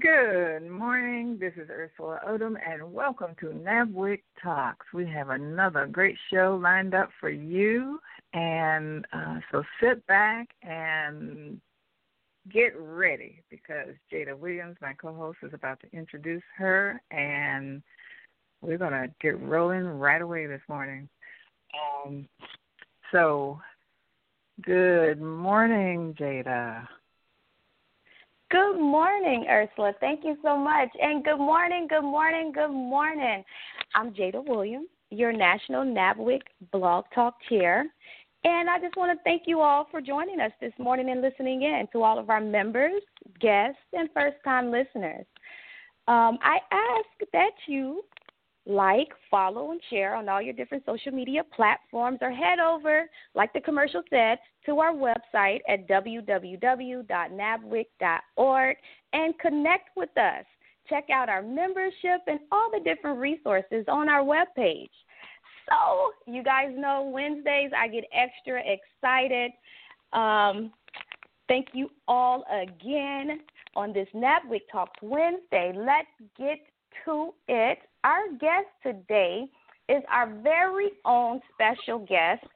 Good morning. This is Ursula Odom, and welcome to NABWIC Talks. We have another great show lined up for you, and uh, so sit back and get ready because Jada Williams, my co-host, is about to introduce her, and we're gonna get rolling right away this morning. Um, so, good morning, Jada. Good morning, Ursula. Thank you so much. And good morning, good morning, good morning. I'm Jada Williams, your National NABWIC Blog Talk Chair. And I just want to thank you all for joining us this morning and listening in to all of our members, guests, and first time listeners. Um, I ask that you like, follow, and share on all your different social media platforms, or head over, like the commercial said, to our website at www.nabwic.org and connect with us. Check out our membership and all the different resources on our webpage. So, you guys know Wednesdays I get extra excited. Um, thank you all again on this NABWIC Talks Wednesday. Let's get to it. Our guest today is our very own special guest.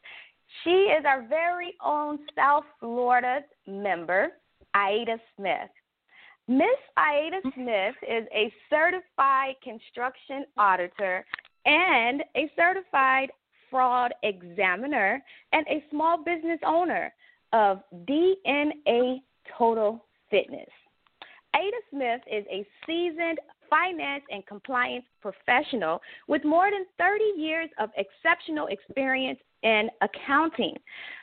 She is our very own South Florida member, Aida Smith. Miss Aida mm-hmm. Smith is a certified construction auditor and a certified fraud examiner and a small business owner of DNA Total Fitness. Aida Smith is a seasoned finance and compliance professional with more than 30 years of exceptional experience in accounting.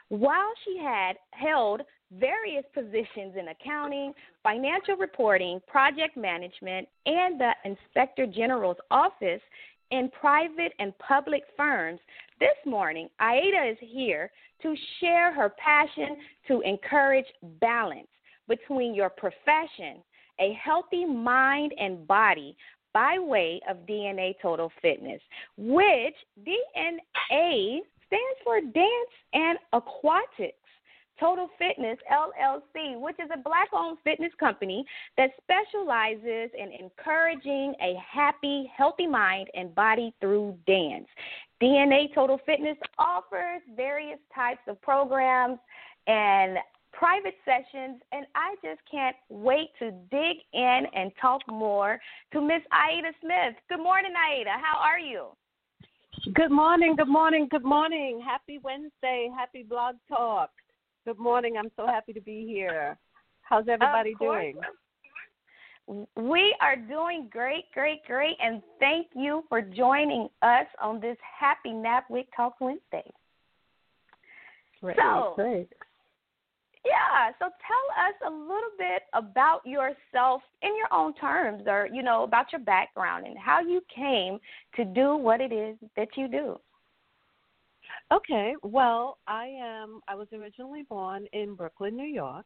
While she had held various positions in accounting, financial reporting, project management, and the Inspector General's office in private and public firms, this morning, Aida is here to share her passion to encourage balance between your profession a healthy mind and body by way of DNA Total Fitness, which DNA stands for Dance and Aquatics. Total Fitness LLC, which is a black owned fitness company that specializes in encouraging a happy, healthy mind and body through dance. DNA Total Fitness offers various types of programs and private sessions, and I just can't wait to dig in and talk more to Miss Aida Smith. Good morning, Aida. How are you? Good morning, good morning, good morning. Happy Wednesday. Happy Blog Talk. Good morning. I'm so happy to be here. How's everybody doing? We are doing great, great, great, and thank you for joining us on this Happy NABWIC Talk Wednesday. Great, so, great. Yeah. So tell us a little bit about yourself in your own terms, or you know, about your background and how you came to do what it is that you do. Okay. Well, I am. I was originally born in Brooklyn, New York,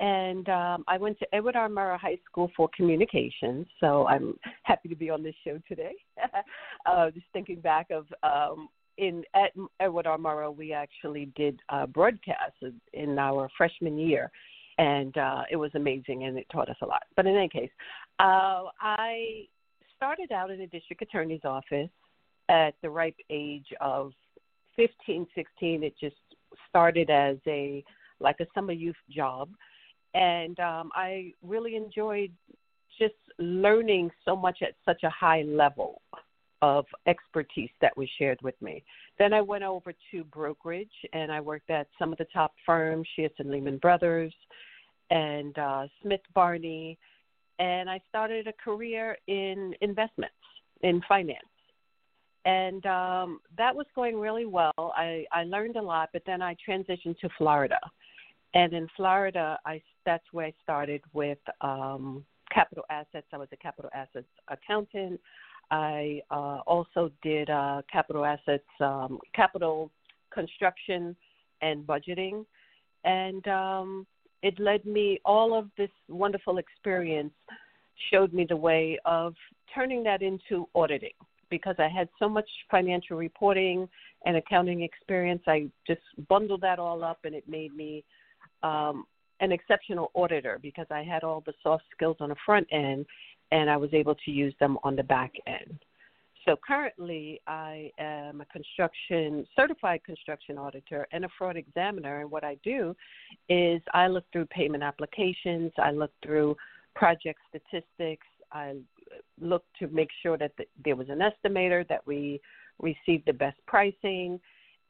and um, I went to Edward R. Murrow High School for Communications. So I'm happy to be on this show today. uh, just thinking back of um, in at Edward R. Murrow, we actually did uh, broadcasts in our freshman year, and uh, it was amazing, and it taught us a lot. But in any case, uh, I started out in a district attorney's office at the ripe age of 15, 16. It just started as a like a summer youth job, and um, I really enjoyed just learning so much at such a high level of expertise that was shared with me. Then I went over to brokerage and I worked at some of the top firms, Shearson and Lehman Brothers and uh, Smith Barney, and I started a career in investments, in finance. And um, that was going really well. I, I learned a lot, but then I transitioned to Florida. And in Florida, I that's where I started with um, capital assets. I was a capital assets accountant. I uh, also did uh, capital assets, um, capital construction, and budgeting. And um, it led me, all of this wonderful experience showed me the way of turning that into auditing because I had so much financial reporting and accounting experience. I just bundled that all up and it made me um, an exceptional auditor because I had all the soft skills on the front end and I was able to use them on the back end. So currently, I am a construction certified construction auditor and a fraud examiner. And what I do is I look through payment applications, I look through project statistics, I look to make sure that the, there was an estimator, that we received the best pricing,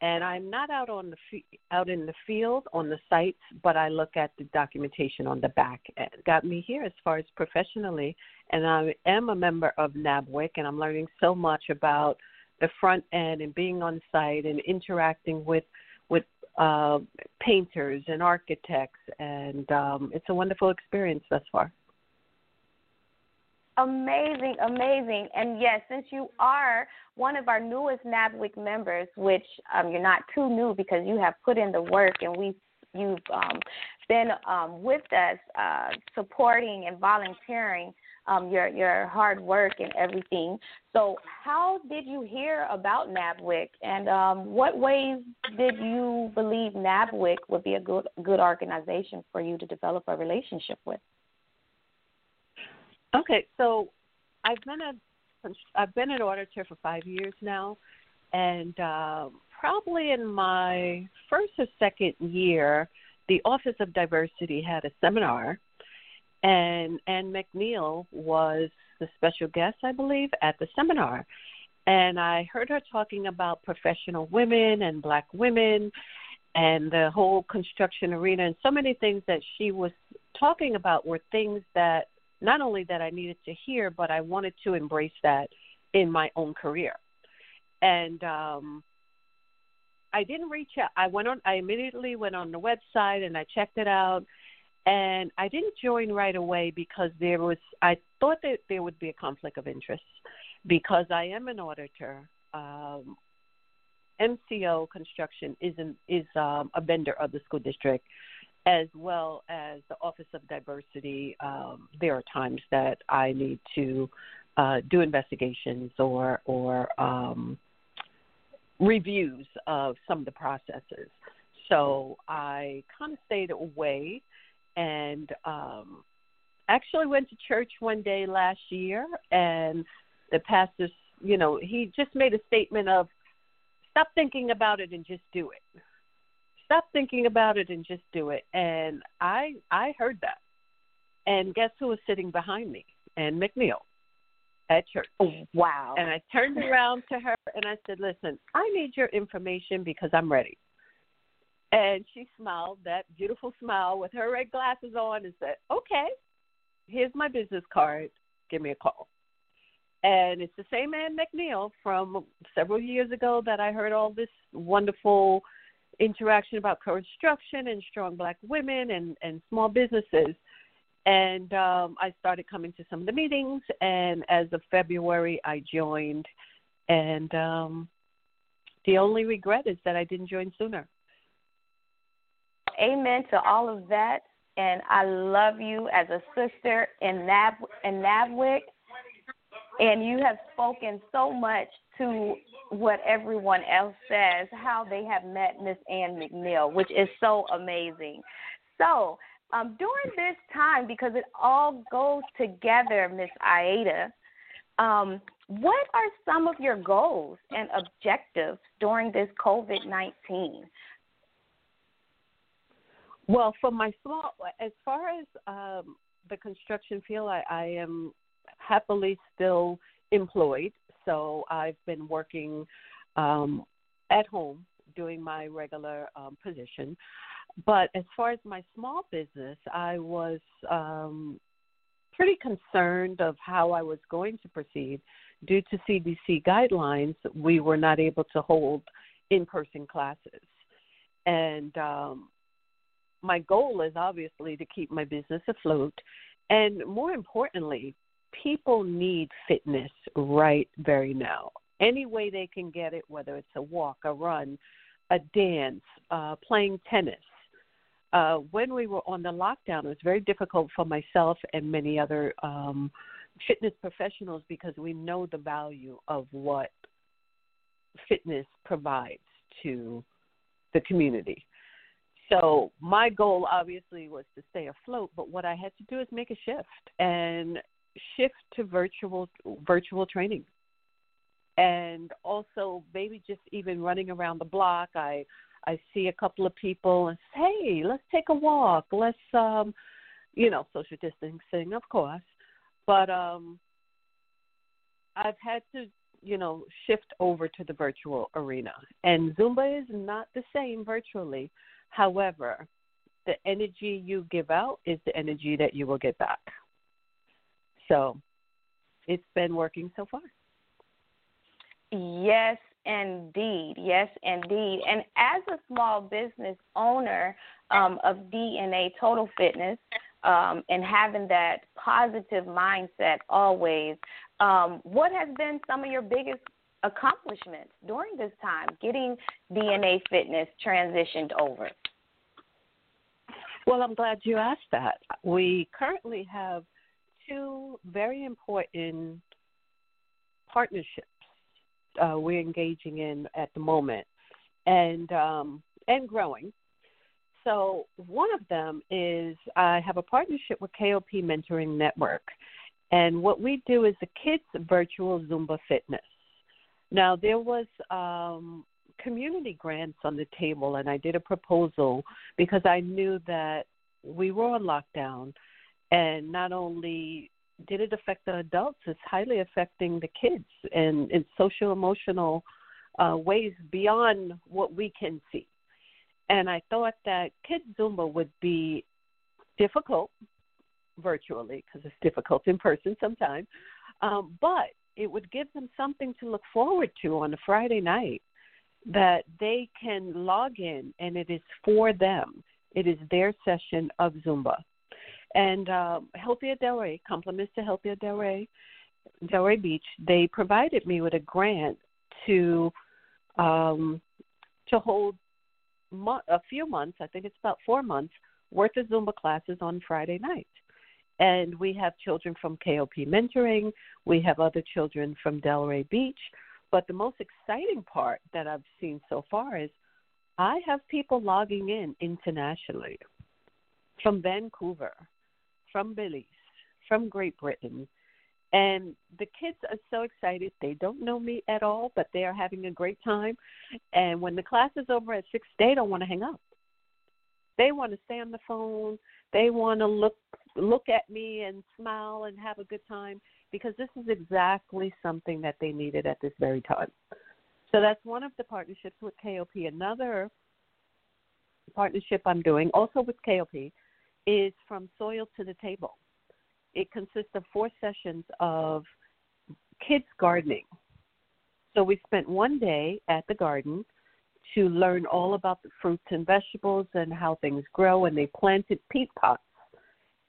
and I'm not out on the out in the field on the sites, but I look at the documentation on the back end. Got me here as far as professionally, and I am a member of NABWIC, and I'm learning so much about the front end and being on site and interacting with with uh, painters and architects, and um, it's a wonderful experience thus far. Amazing, amazing. And yes, since you are one of our newest NABWIC members, which um, you're not too new because you have put in the work and we you've um, been um, with us uh, supporting and volunteering um, your your hard work and everything. So, how did you hear about NABWIC, and um, what ways did you believe NABWIC would be a good good organization for you to develop a relationship with? Okay, so I've been a I've been an auditor for five years now, and uh, probably in my first or second year, the Office of Diversity had a seminar, and Ann McNeill was the special guest, I believe, at the seminar. And I heard her talking about professional women and black women and the whole construction arena and so many things that she was talking about were things that not only that I needed to hear, but I wanted to embrace that in my own career. And um, I didn't reach out. I went on. I immediately went on the website and I checked it out. And I didn't join right away because there was. I thought that there would be a conflict of interest because I am an auditor. Um, MCO Construction is an, is um, a vendor of the school district, as well as the Office of Diversity. Um, there are times that I need to uh, do investigations or or um, reviews of some of the processes. So I kind of stayed away and um, actually went to church one day last year, and the pastor, you know, he just made a statement of stop thinking about it and just do it stop thinking about it and just do it. And I I heard that. And guess who was sitting behind me? Ann McNeill at church. Oh, wow. And I turned around to her and I said, Listen, I need your information because I'm ready. And she smiled, that beautiful smile with her red glasses on, and said, Okay, here's my business card. Give me a call. And it's the same Ann McNeill from several years ago that I heard all this wonderful interaction about construction and strong black women and, and small businesses. And um, I started coming to some of the meetings, and as of February, I joined. And um, the only regret is that I didn't join sooner. Amen to all of that. And I love you as a sister in Nav in NABWIC. And you have spoken so much to what everyone else says, how they have met Miss Ann McNeill, which is so amazing. So, um, during this time, because it all goes together, Miss Aida, um, what are some of your goals and objectives during this COVID 19? Well, for my small, as far as um, the construction field, I, I am happily still employed. So I've been working um, at home doing my regular um, position. But as far as my small business, I was um, pretty concerned of how I was going to proceed. Due to CDC guidelines, we were not able to hold in person classes. And um, my goal is obviously to keep my business afloat. And more importantly, people need fitness right very now. Any way they can get it, whether it's a walk, a run, a dance, uh, playing tennis. Uh, when we were on the lockdown, it was very difficult for myself and many other um, fitness professionals because we know the value of what fitness provides to the community. So my goal obviously was to stay afloat, but what I had to do is make a shift and shift to virtual virtual training. And also maybe just even running around the block, I I see a couple of people and say, "Hey, let's take a walk. Let's um you know, social distancing, of course. But um I've had to you know, shift over to the virtual arena. And Zumba is not the same virtually. However, the energy you give out is the energy that you will get back. So it's been working so far. Yes, indeed. Yes, indeed. And as a small business owner um, of DNA Total Fitness um, and having that positive mindset always, um, what has been some of your biggest accomplishments during this time getting DNA Fitness transitioned over? Well, I'm glad you asked that. We currently have two very important partnerships uh, we're engaging in at the moment, and um, and growing. So one of them is I have a partnership with KOP Mentoring Network, and what we do is the kids virtual Zumba fitness. Now there was um, community grants on the table, and I did a proposal because I knew that we were on lockdown, and not only did it affect the adults, it's highly affecting the kids and in social emotional uh, ways beyond what we can see. And I thought that Kids Zumba would be difficult virtually because it's difficult in person sometimes, um, but it would give them something to look forward to on a Friday night that they can log in and it is for them. It is their session of Zumba. And Healthier Delray, compliments to Healthier Delray, Delray Beach, they provided me with a grant to um, to hold mo- a few months, I think it's about four months, worth of Zumba classes on Friday night. And we have children from KOP Mentoring, we have other children from Delray Beach, but the most exciting part that I've seen so far is I have people logging in internationally from Vancouver, from Belize, from Great Britain. And the kids are so excited. They don't know me at all, but they are having a great time. And when the class is over at six, they don't want to hang up. They want to stay on the phone. They want to look look at me and smile and have a good time because this is exactly something that they needed at this very time. So that's one of the partnerships with KOP. Another partnership I'm doing, also with KOP, is from soil to the table. It consists of four sessions of kids gardening. So we spent one day at the garden to learn all about the fruits and vegetables and how things grow. And they planted peat pots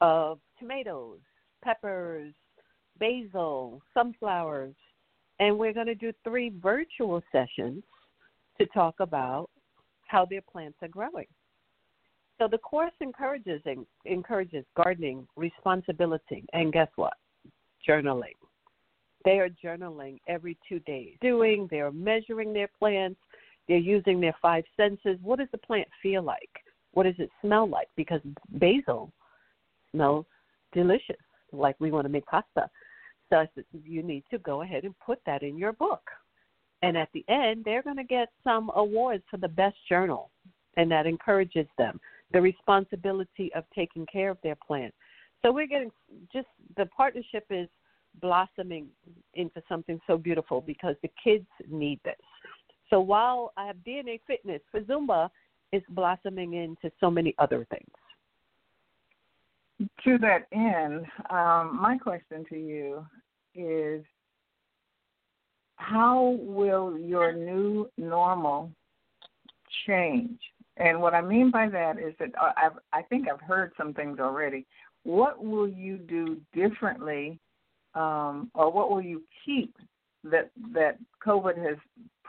of tomatoes, peppers, basil, sunflowers, and we're going to do three virtual sessions to talk about how their plants are growing. So the course encourages encourages gardening, responsibility, and guess what? Journaling. They are journaling every two days, doing, they're measuring their plants, they're using their five senses. What does the plant feel like? What does it smell like? Because basil smells delicious, like we want to make pasta. So you need to go ahead and put that in your book. And at the end, they're going to get some awards for the best journal, and that encourages them. The responsibility of taking care of their plant. So we're getting just the partnership is blossoming into something so beautiful because the kids need this. So while I have DNA Fitness for Zumba, is blossoming into so many other things. To that end, um, my question to you is how will your new normal change? And what I mean by that is that uh, I've, I think I've heard some things already. What will you do differently, um, or what will you keep that that COVID has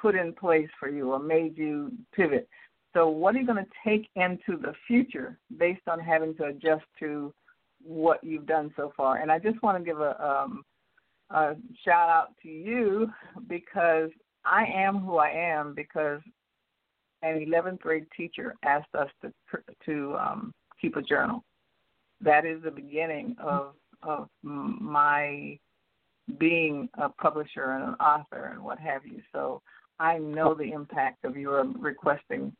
put in place for you or made you pivot? So, what are you going to take into the future based on having to adjust to what you've done so far? And I just want to give a, um, a shout out to you because I am who I am because an 11th grade teacher asked us to to um, keep a journal. That is the beginning of of my being a publisher and an author and what have you. So I know the impact of your requesting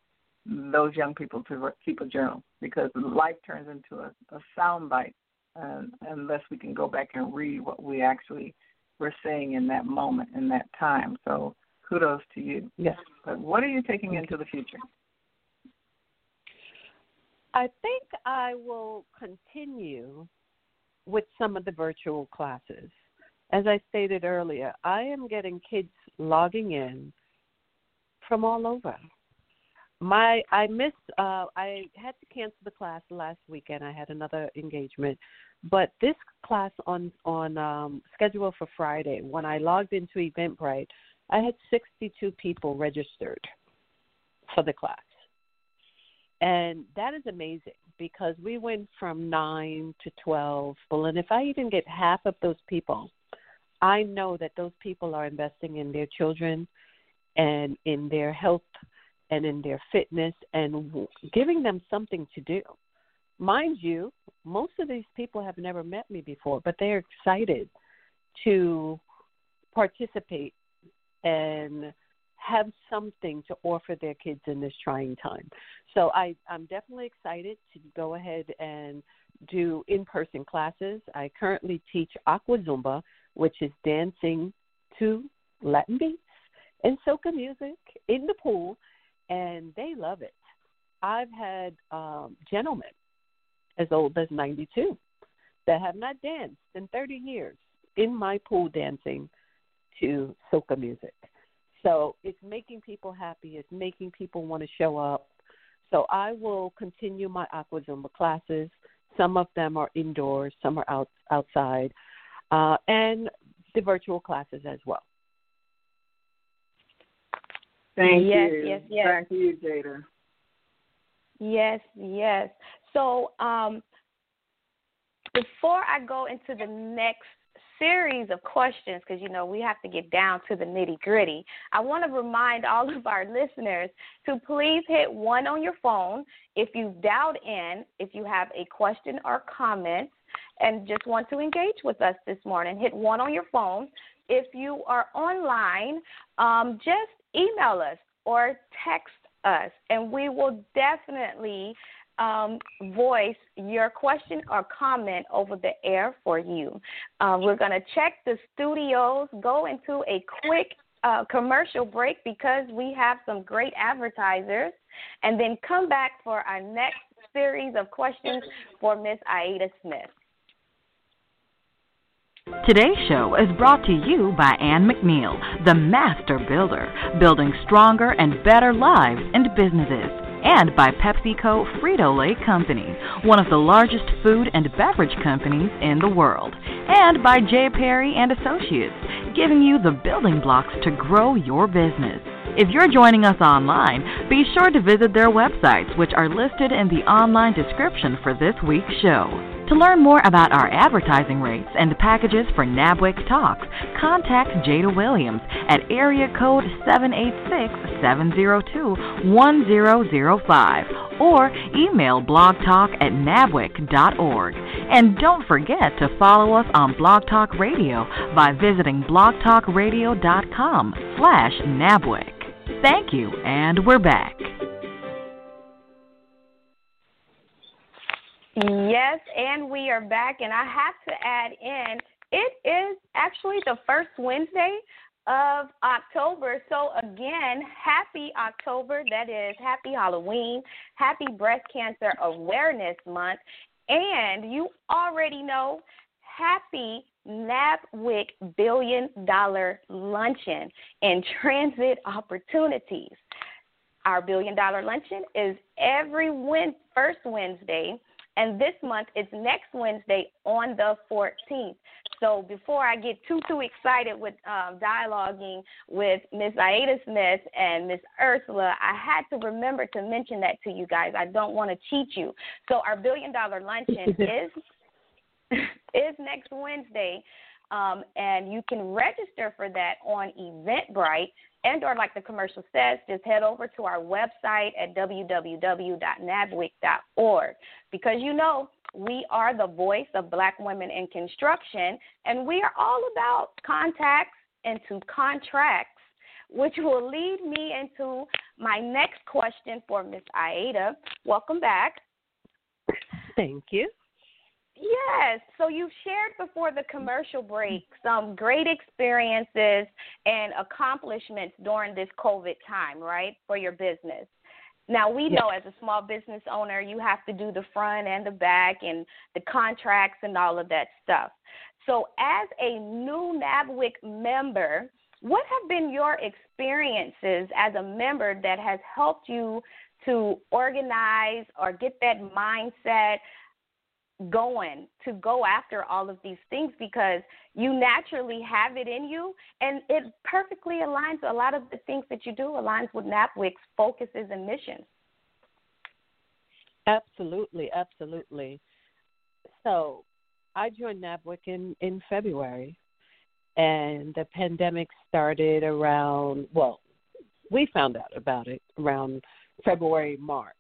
those young people to keep a journal because life turns into a, a sound bite uh, unless we can go back and read what we actually were saying in that moment in that time. So kudos to you. Yes. But what are you taking into the future? I think I will continue with some of the virtual classes. As I stated earlier, I am getting kids logging in from all over my I missed uh I had to cancel the class last weekend. I had another engagement. But this class on on um schedule for Friday, when I logged into Eventbrite, I had 62 people registered for the class. And that is amazing because we went from 9 to 12. Well, and if I even get half of those people, I know that those people are investing in their children and in their health and in their fitness and giving them something to do. Mind you, most of these people have never met me before, but they're excited to participate and have something to offer their kids in this trying time. So I, I'm definitely excited to go ahead and do in person classes. I currently teach Aqua Zumba, which is dancing to Latin beats and soca music in the pool and they love it. I've had um, gentlemen as old as 92 that have not danced in 30 years in my pool dancing to soca music. So it's making people happy. It's making people want to show up. So I will continue my Aqua Zumba classes. Some of them are indoors, some are out outside, uh, and the virtual classes as well. Thank yes, you. Yes, yes, Thank you, Jada. Yes, yes. So, um, before I go into the next series of questions, because you know we have to get down to the nitty gritty, I want to remind all of our listeners to please hit one on your phone if you've dialed in, if you have a question or comment, and just want to engage with us this morning. Hit one on your phone. If you are online, um, just email us or text us, and we will definitely um, voice your question or comment over the air for you. Uh, we're going to check the studios, go into a quick uh, commercial break because we have some great advertisers, and then come back for our next series of questions for Miss Aida Smith. Today's show is brought to you by Ann McNeill, the master builder, building stronger and better lives and businesses. And by PepsiCo Frito Lay Company, one of the largest food and beverage companies in the world. And by J. Perry and Associates, giving you the building blocks to grow your business. If you're joining us online, be sure to visit their websites, which are listed in the online description for this week's show. To learn more about our advertising rates and packages for NABWIC Talks, contact Jada Williams at area code 786-702-1005 or email blogtalk at nabwic.org. And don't forget to follow us on Blog Talk Radio by visiting blogtalkradio.com slash nabwic. Thank you, and we're back. Yes, and we are back, and I have to add in it is actually the first Wednesday of October. So, again, happy October. That is happy Halloween, happy Breast Cancer Awareness Month. And you already know, happy NABWIC Billion Dollar Luncheon and Transit Opportunities. Our Billion Dollar Luncheon is every win- first Wednesday and this month is next Wednesday on the 14th. So before I get too too excited with um, dialoguing with Miss Aida Smith and Miss Ursula, I had to remember to mention that to you guys. I don't want to cheat you. So our billion dollar luncheon is is next Wednesday. Um, and you can register for that on Eventbrite and or like the commercial says, just head over to our website at www.nabwic.org because you know we are the voice of black women in construction and we are all about contacts into contracts which will lead me into my next question for Miss Aida. Welcome back. Thank you. Yes. So you shared before the commercial break some great experiences and accomplishments during this COVID time, right, for your business. Now we know as a small business owner, you have to do the front and the back and the contracts and all of that stuff. So as a new NABWIC member, what have been your experiences as a member that has helped you to organize or get that mindset going to go after all of these things because you naturally have it in you and it perfectly aligns a lot of the things that you do aligns with NABWIC's focuses and missions. Absolutely, absolutely. So I joined NABWIC in, in February and the pandemic started around well, we found out about it around February, March.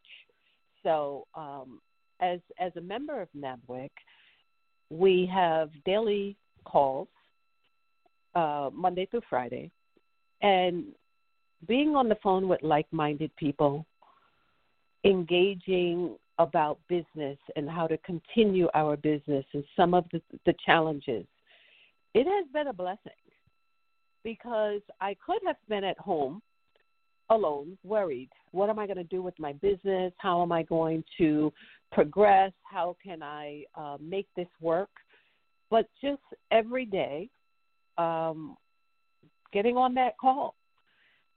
So um, as as a member of NABWIC, we have daily calls uh, Monday through Friday, and being on the phone with like-minded people, engaging about business and how to continue our business and some of the, the challenges. It has been a blessing because I could have been at home alone, worried. What am I going to do with my business? How am I going to progress? How can I uh, make this work? But just every day, um, getting on that call.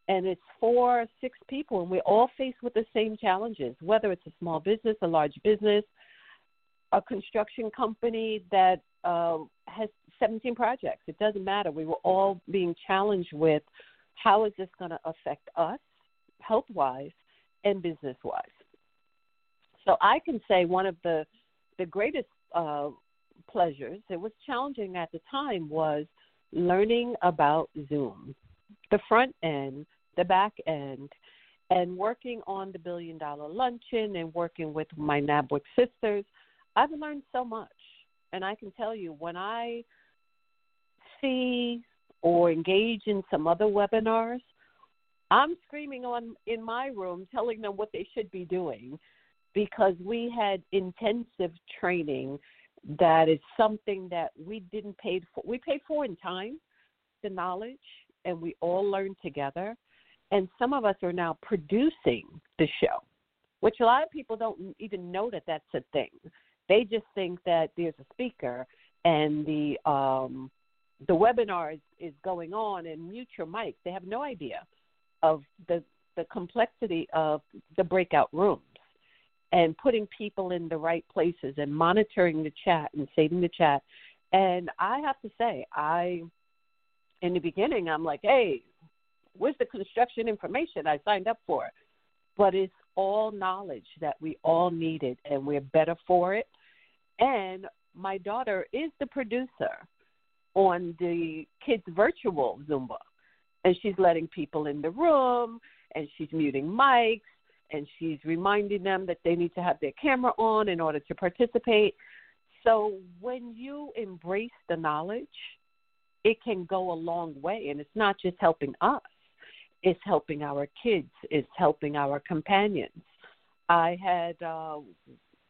And it's four, six people, and we're all faced with the same challenges, whether it's a small business, a large business, a construction company that uh, has 17 projects. It doesn't matter. We were all being challenged with how is this going to affect us health wise and business wise. So I can say one of the the greatest uh, pleasures. It was challenging at the time was learning about Zoom, the front end, the back end, and working on the billion dollar luncheon and working with my NABWIC sisters. I've learned so much, and I can tell you when I see or engage in some other webinars, I'm screaming on in my room telling them what they should be doing because we had intensive training that is something that we didn't pay for. We paid for in time, the knowledge, and we all learned together. And some of us are now producing the show, which a lot of people don't even know that that's a thing. They just think that there's a speaker and the um, the webinar is, is going on and mute your mic. They have no idea of the the complexity of the breakout rooms and putting people in the right places and monitoring the chat and saving the chat. And I have to say, I in the beginning I'm like, hey, where's the construction information I signed up for? But it's all knowledge that we all needed and we're better for it. And my daughter is the producer on the kids' virtual Zumba. And she's letting people in the room and she's muting mics and she's reminding them that they need to have their camera on in order to participate. So when you embrace the knowledge, it can go a long way. And it's not just helping us, it's helping our kids, it's helping our companions. I had uh,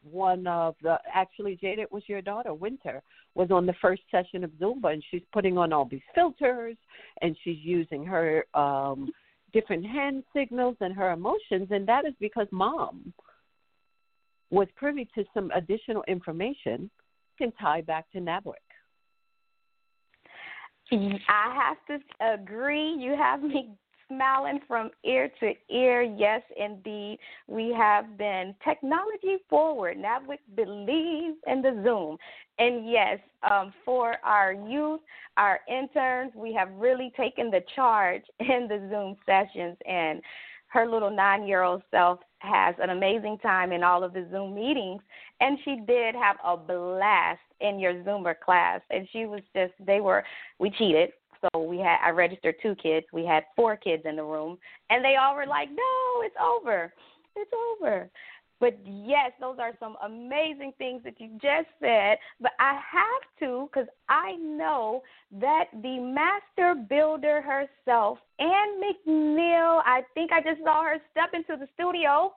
one of the actually Jada was your daughter Winter was on the first session of Zumba and she's putting on all these filters and she's using her um different hand signals and her emotions and that is because mom was privy to some additional information can tie back to NABWIC. I have to agree. You have me smiling from ear to ear. Yes, indeed. We have been technology forward. Now we believe in the Zoom. And yes, um, for our youth, our interns, we have really taken the charge in the Zoom sessions. And her little nine year old self has an amazing time in all of the Zoom meetings. And she did have a blast in your Zumba class. And she was just, they were, we cheated so we had I registered two kids. We had four kids in the room, and they all were like, "No, it's over, it's over." But yes, those are some amazing things that you just said. But I have to because I know that the master builder herself, Ann McNeill, I think I just saw her step into the studio.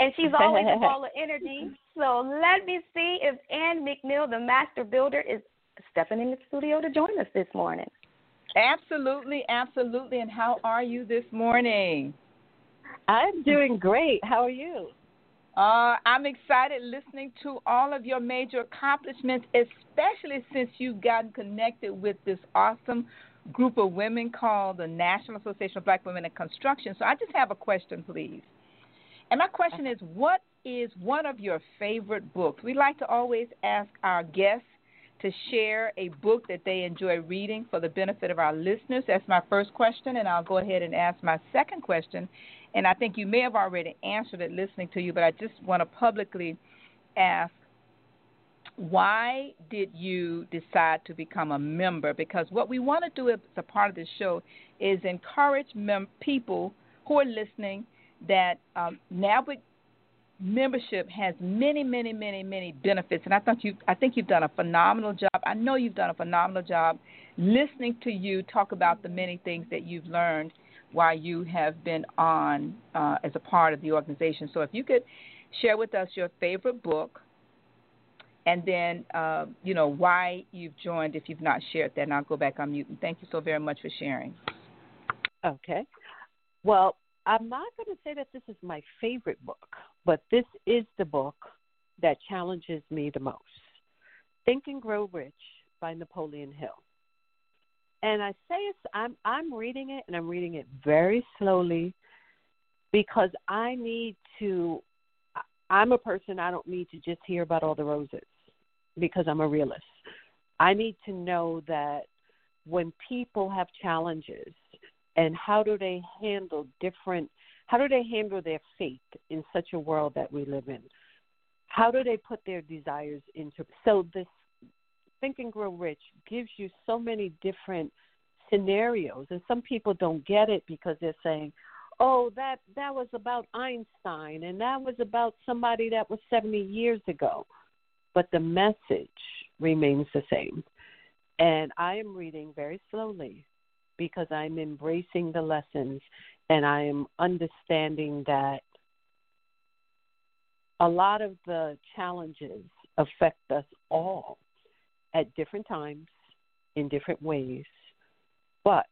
And she's always full of energy. So let me see if Ann McNeill, the master builder, is stepping in the studio to join us this morning. Absolutely, absolutely. And how are you this morning? I'm doing great. How are you? Uh, I'm excited listening to all of your major accomplishments, especially since you've gotten connected with this awesome group of women called the National Association of Black Women in Construction. So I just have a question, please. And my question is what is one of your favorite books? We like to always ask our guests to share a book that they enjoy reading for the benefit of our listeners? That's my first question, and I'll go ahead and ask my second question. And I think you may have already answered it listening to you, but I just want to publicly ask why did you decide to become a member? Because what we want to do as a part of this show is encourage mem- people who are listening that um, NABWIC membership has many, many, many, many benefits, and I thought you, I think you've done a phenomenal job. I know you've done a phenomenal job listening to you talk about the many things that you've learned while you have been on uh, as a part of the organization. So, if you could share with us your favorite book, and then uh, you know why you've joined if you've not shared that, and I'll go back on mute. And thank you so very much for sharing. Okay. Well, I'm not going to say that this is my favorite book, but this is the book that challenges me the most Think and Grow Rich by Napoleon Hill. And I say it's I'm I'm reading it and I'm reading it very slowly because I need to I'm a person I don't need to just hear about all the roses because I'm a realist. I need to know that when people have challenges and how do they handle different how do they handle their faith in such a world that we live in? How do they put their desires into so this think and grow rich gives you so many different scenarios and some people don't get it because they're saying oh that that was about einstein and that was about somebody that was 70 years ago. But the message remains the same. And i am reading very slowly because I'm embracing the lessons and I am understanding that a lot of the challenges affect us all at different times in different ways. But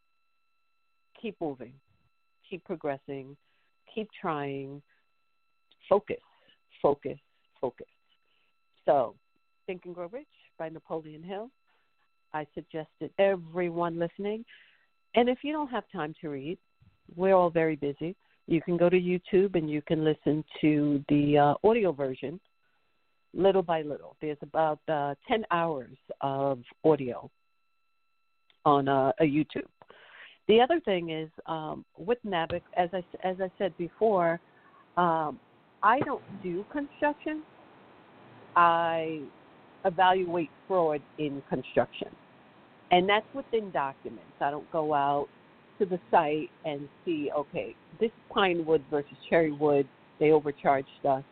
keep moving, keep progressing, keep trying, focus, focus, focus. So, Think and Grow Rich by Napoleon Hill. I suggest that everyone listening and if you don't have time to read, we're all very busy. You can go to YouTube and you can listen to the uh, audio version little by little. There's about uh, 10 hours of audio on uh, a YouTube. The other thing is um, with NABWIC, as I, as I said before, um, I don't do construction. I evaluate fraud in construction. And that's within documents. I don't go out to the site and see, okay, this pine wood versus cherry wood, they overcharged us.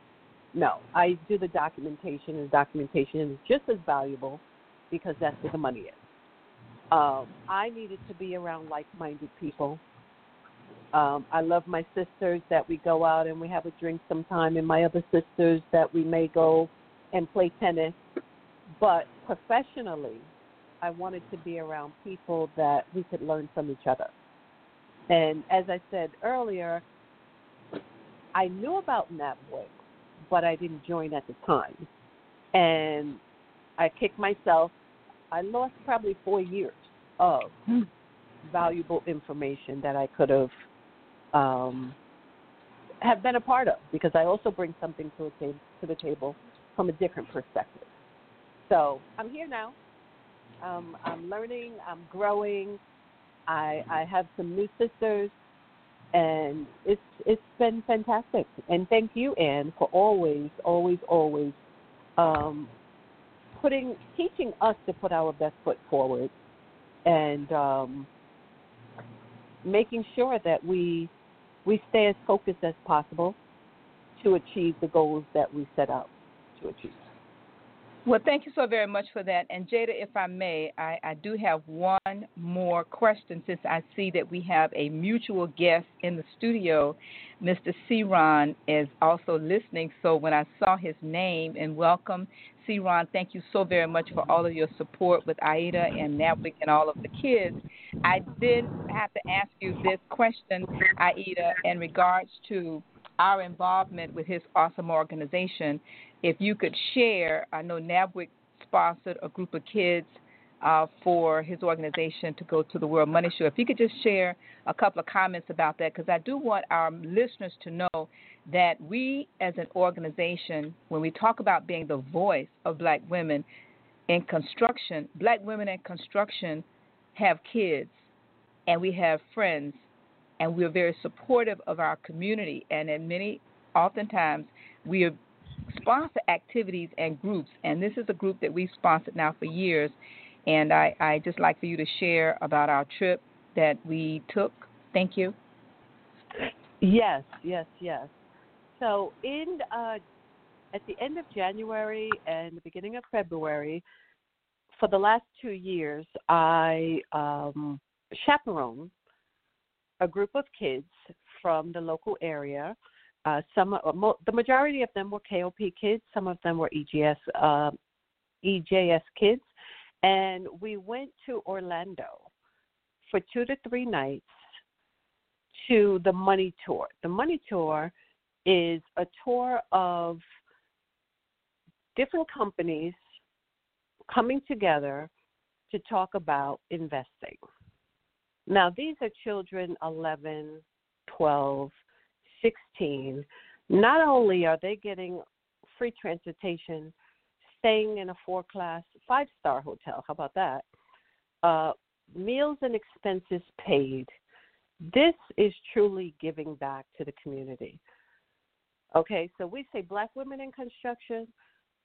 No, I do the documentation, and the documentation is just as valuable because that's where the money is. Um, I needed to be around like minded people. Um, I love my sisters that we go out and we have a drink sometime, and my other sisters that we may go and play tennis. But professionally, I wanted to be around people that we could learn from each other. And as I said earlier, I knew about NABWIC, but I didn't join at the time. And I kicked myself. I lost probably four years of valuable information that I could have um, have been a part of because I also bring something to, to the table from a different perspective. So I'm here now. Um, I'm learning. I'm growing. I I have some new sisters, and it's it's been fantastic. And thank you, Ann, for always, always, always um, putting teaching us to put our best foot forward, and um, making sure that we we stay as focused as possible to achieve the goals that we set out to achieve. Well, thank you so very much for that. And Jada, if I may, I, I do have one more question since I see that we have a mutual guest in the studio. Mr. C-Ron is also listening. So when I saw his name and welcome, C-Ron, thank you so very much for all of your support with Aida and NABWIC and all of the kids. I did have to ask you this question, Aida, in regards to our involvement with his awesome organization. If you could share, I know NABWIC sponsored a group of kids uh, for his organization to go to the World Money Show. If you could just share a couple of comments about that, because I do want our listeners to know that we, as an organization, when we talk about being the voice of black women in construction, black women in construction have kids and we have friends and we're very supportive of our community. And in many, oftentimes, we sponsor activities and groups. And this is a group that we've sponsored now for years. And I, I just like for you to share about our trip that we took. Thank you. Yes, yes, yes. So in uh, at the end of January and the beginning of February, for the last two years, I um, a group of kids from the local area. Uh, some, the majority of them were KOP kids. Some of them were EGS, uh, EJS kids, and we went to Orlando for two to three nights to the Money Tour. The Money Tour is a tour of different companies coming together to talk about investing. Now, these are children 11, 12, 16. Not only are they getting free transportation, staying in a four class, five star hotel, how about that? Uh, meals and expenses paid. This is truly giving back to the community. Okay, so we say black women in construction,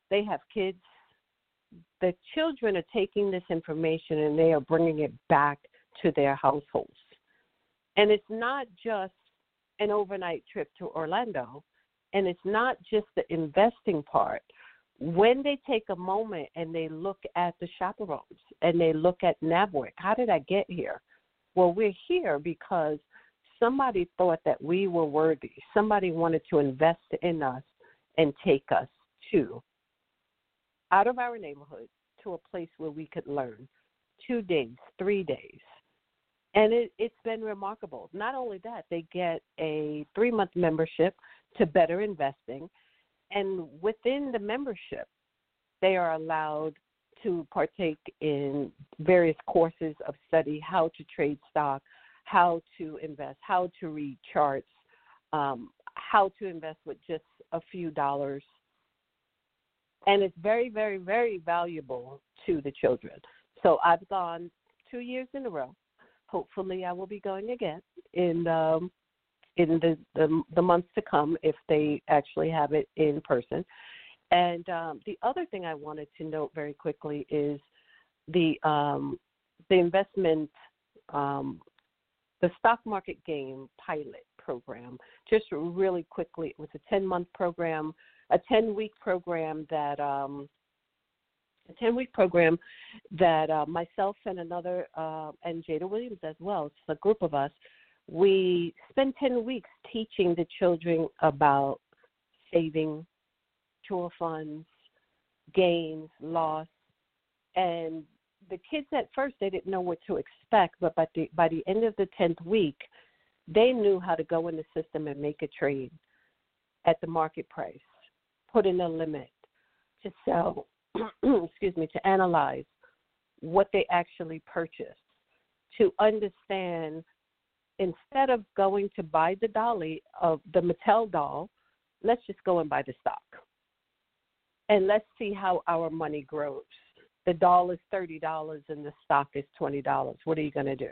they have kids. The children are taking this information and they are bringing it back to their households. And it's not just an overnight trip to Orlando, and it's not just the investing part. When they take a moment and they look at the chaperones and they look at NABWIC, how did I get here? Well, we're here because somebody thought that we were worthy. Somebody wanted to invest in us and take us to out of our neighborhood to a place where we could learn two days, three days, and it, it's been remarkable. Not only that, they get a three month membership to Better Investing, and within the membership, they are allowed to partake in various courses of study how to trade stock, how to invest, how to read charts, um, how to invest with just a few dollars. And it's very, very, very valuable to the children. So I've gone two years in a row hopefully I will be going again in um, in the, the the months to come if they actually have it in person. And um, the other thing I wanted to note very quickly is the um, the investment, um, the stock market game pilot program. Just really quickly, it was a 10 month program, a 10 week program that um, a 10 week program that uh, myself and another, uh, and Jada Williams as well, it's a group of us, we spent 10 weeks teaching the children about saving, mutual funds, gains, loss, and the kids at first they didn't know what to expect, but by the by the end of the tenth week, they knew how to go in the system and make a trade at the market price, put in a limit to sell, excuse me, to analyze what they actually purchased, to understand instead of going to buy the dolly of the Mattel doll, let's just go and buy the stock. And let's see how our money grows. The doll is thirty dollars and the stock is twenty dollars. What are you gonna do?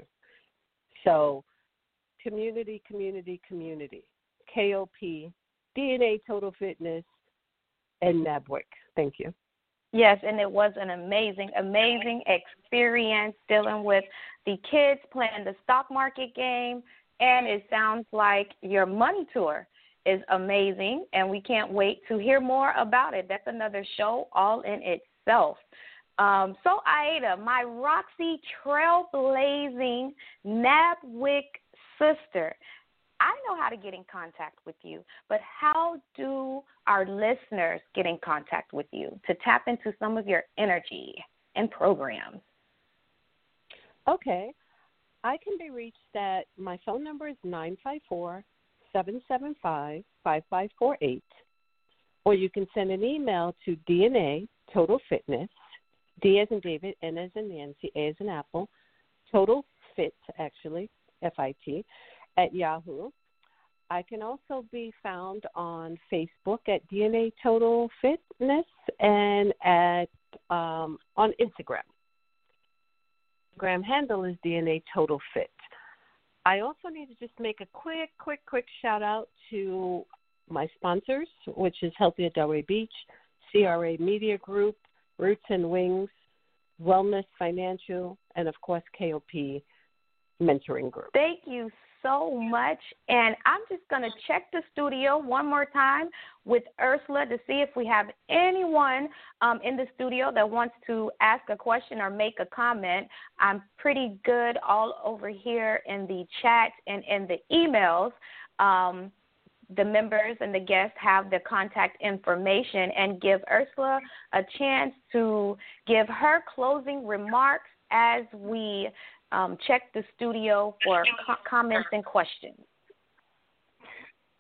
So community, community, community. KOP, DNA Total Fitness, and NABWIC. Thank you. Yes, and it was an amazing, amazing experience dealing with the kids playing the stock market game. And it sounds like your money tour is amazing, and we can't wait to hear more about it. That's another show all in itself. Um, so, Aida, my Roxy trailblazing NABWIC sister, I know how to get in contact with you, but how do our listeners get in contact with you to tap into some of your energy and programs? Okay. I can be reached at my phone number is 954 775 5548, or you can send an email to DNA Total Fitness, D as in David, N as in Nancy, A as in Apple, Total Fit, actually, F I T, at Yahoo. I can also be found on Facebook at DNA Total Fitness and at um, on Instagram. Instagram handle is DNA Total Fit. I also need to just make a quick, quick, quick shout out to my sponsors, which is Healthy at Delray Beach, CRA Media Group, Roots and Wings, Wellness Financial, and of course KOP mentoring group. Thank you so much. And I'm just going to check the studio one more time with Ursula to see if we have anyone um, in the studio that wants to ask a question or make a comment. I'm pretty good all over here in the chat and in the emails. Um, the members and the guests have the contact information and give Ursula a chance to give her closing remarks as we um, check the studio for co- comments and questions.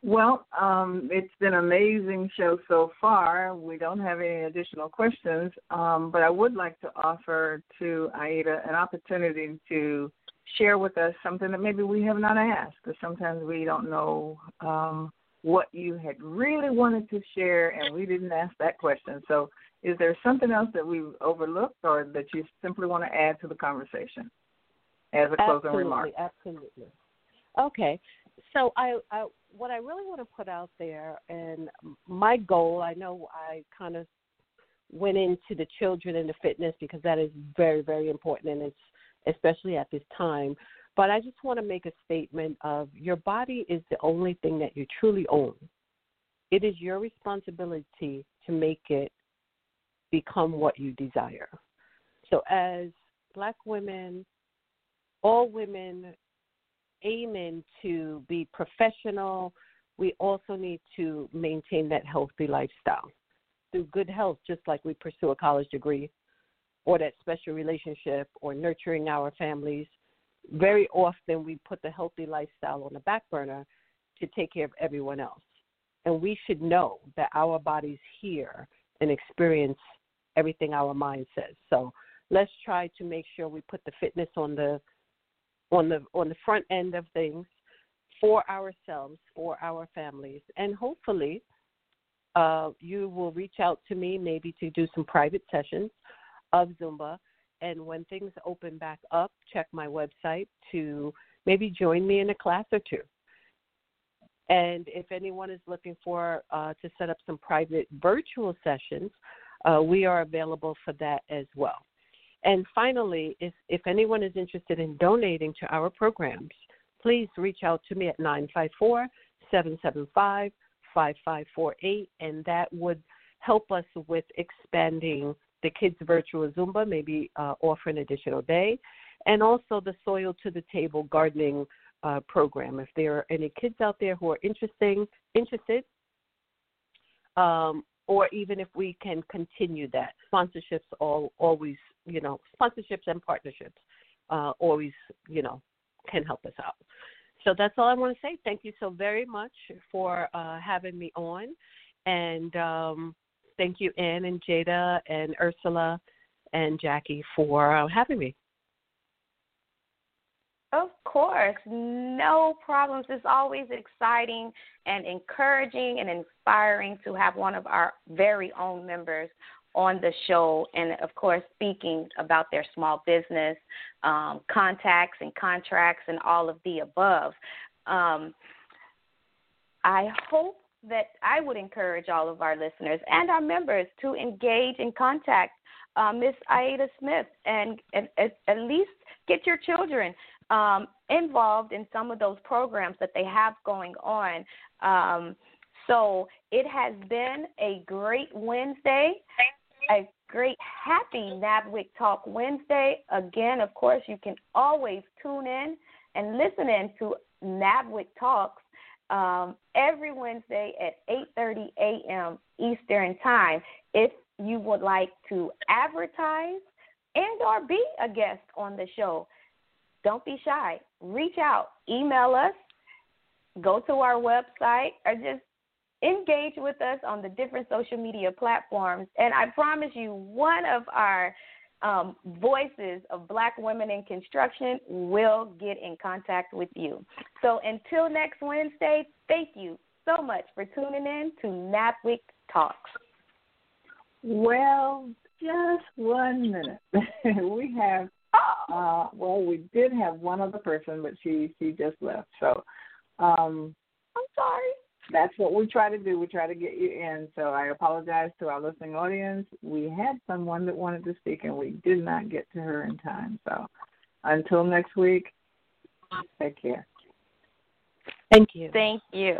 Well, um, it's been an amazing show so far. We don't have any additional questions, um, but I would like to offer to Aida an opportunity to share with us something that maybe we have not asked, because sometimes we don't know um, what you had really wanted to share, and we didn't ask that question. So, is there something else that we overlooked, or that you simply want to add to the conversation? As a closing absolutely, remark. Absolutely. Okay. So I, I what I really want to put out there and my goal, I know I kind of went into the children and the fitness because that is very very important and it's especially at this time. But I just want to make a statement of your body is the only thing that you truly own. It is your responsibility to make it become what you desire. So as black women, all women aiming to be professional, we also need to maintain that healthy lifestyle through good health, just like we pursue a college degree or that special relationship or nurturing our families. Very often we put the healthy lifestyle on the back burner to take care of everyone else. And we should know that our bodies hear and experience everything our mind says. So let's try to make sure we put the fitness on the on the on the front end of things for ourselves, for our families, and hopefully uh, you will reach out to me maybe to do some private sessions of Zumba. And when things open back up, check my website to maybe join me in a class or two. And if anyone is looking for uh, to set up some private virtual sessions, uh, we are available for that as well. And finally, if, if anyone is interested in donating to our programs, please reach out to me at 954 775 5548, and that would help us with expanding the kids' virtual Zumba, maybe uh, offer an additional day, and also the Soil to the Table gardening uh, program. If there are any kids out there who are interesting, interested, um, or even if we can continue that, sponsorships all always, you know, sponsorships and partnerships uh, always, you know, can help us out. So that's all I want to say. Thank you so very much for uh, having me on, and um, thank you, Ann and Jada and Ursula and Jackie for uh, having me. Of course, no problems. It's always exciting and encouraging and inspiring to have one of our very own members on the show, and of course, speaking about their small business um, contacts and contracts and all of the above. Um, I hope that I would encourage all of our listeners and our members to engage and contact uh, Miss Aida Smith and, and, at least get your children um, involved in some of those programs that they have going on. Um, so it has been a great Wednesday, a great happy NABWIC Talk Wednesday. Again, of course, you can always tune in and listen in to NABWIC Talks um, every Wednesday at 8:30 a.m. Eastern Time. If you would like to advertise and or be a guest on the show, don't be shy. Reach out, email us, go to our website, or just engage with us on the different social media platforms. And I promise you, one of our um, voices of black women in construction will get in contact with you. So until next Wednesday, thank you so much for tuning in to NABWIC Talks. Well, just one minute. we have uh, well, we did have one other person, but she she just left. So, um, I'm sorry. That's what we try to do. We try to get you in. So I apologize to our listening audience. We had someone that wanted to speak, and we did not get to her in time. So, until next week, take care. Thank you. Thank you.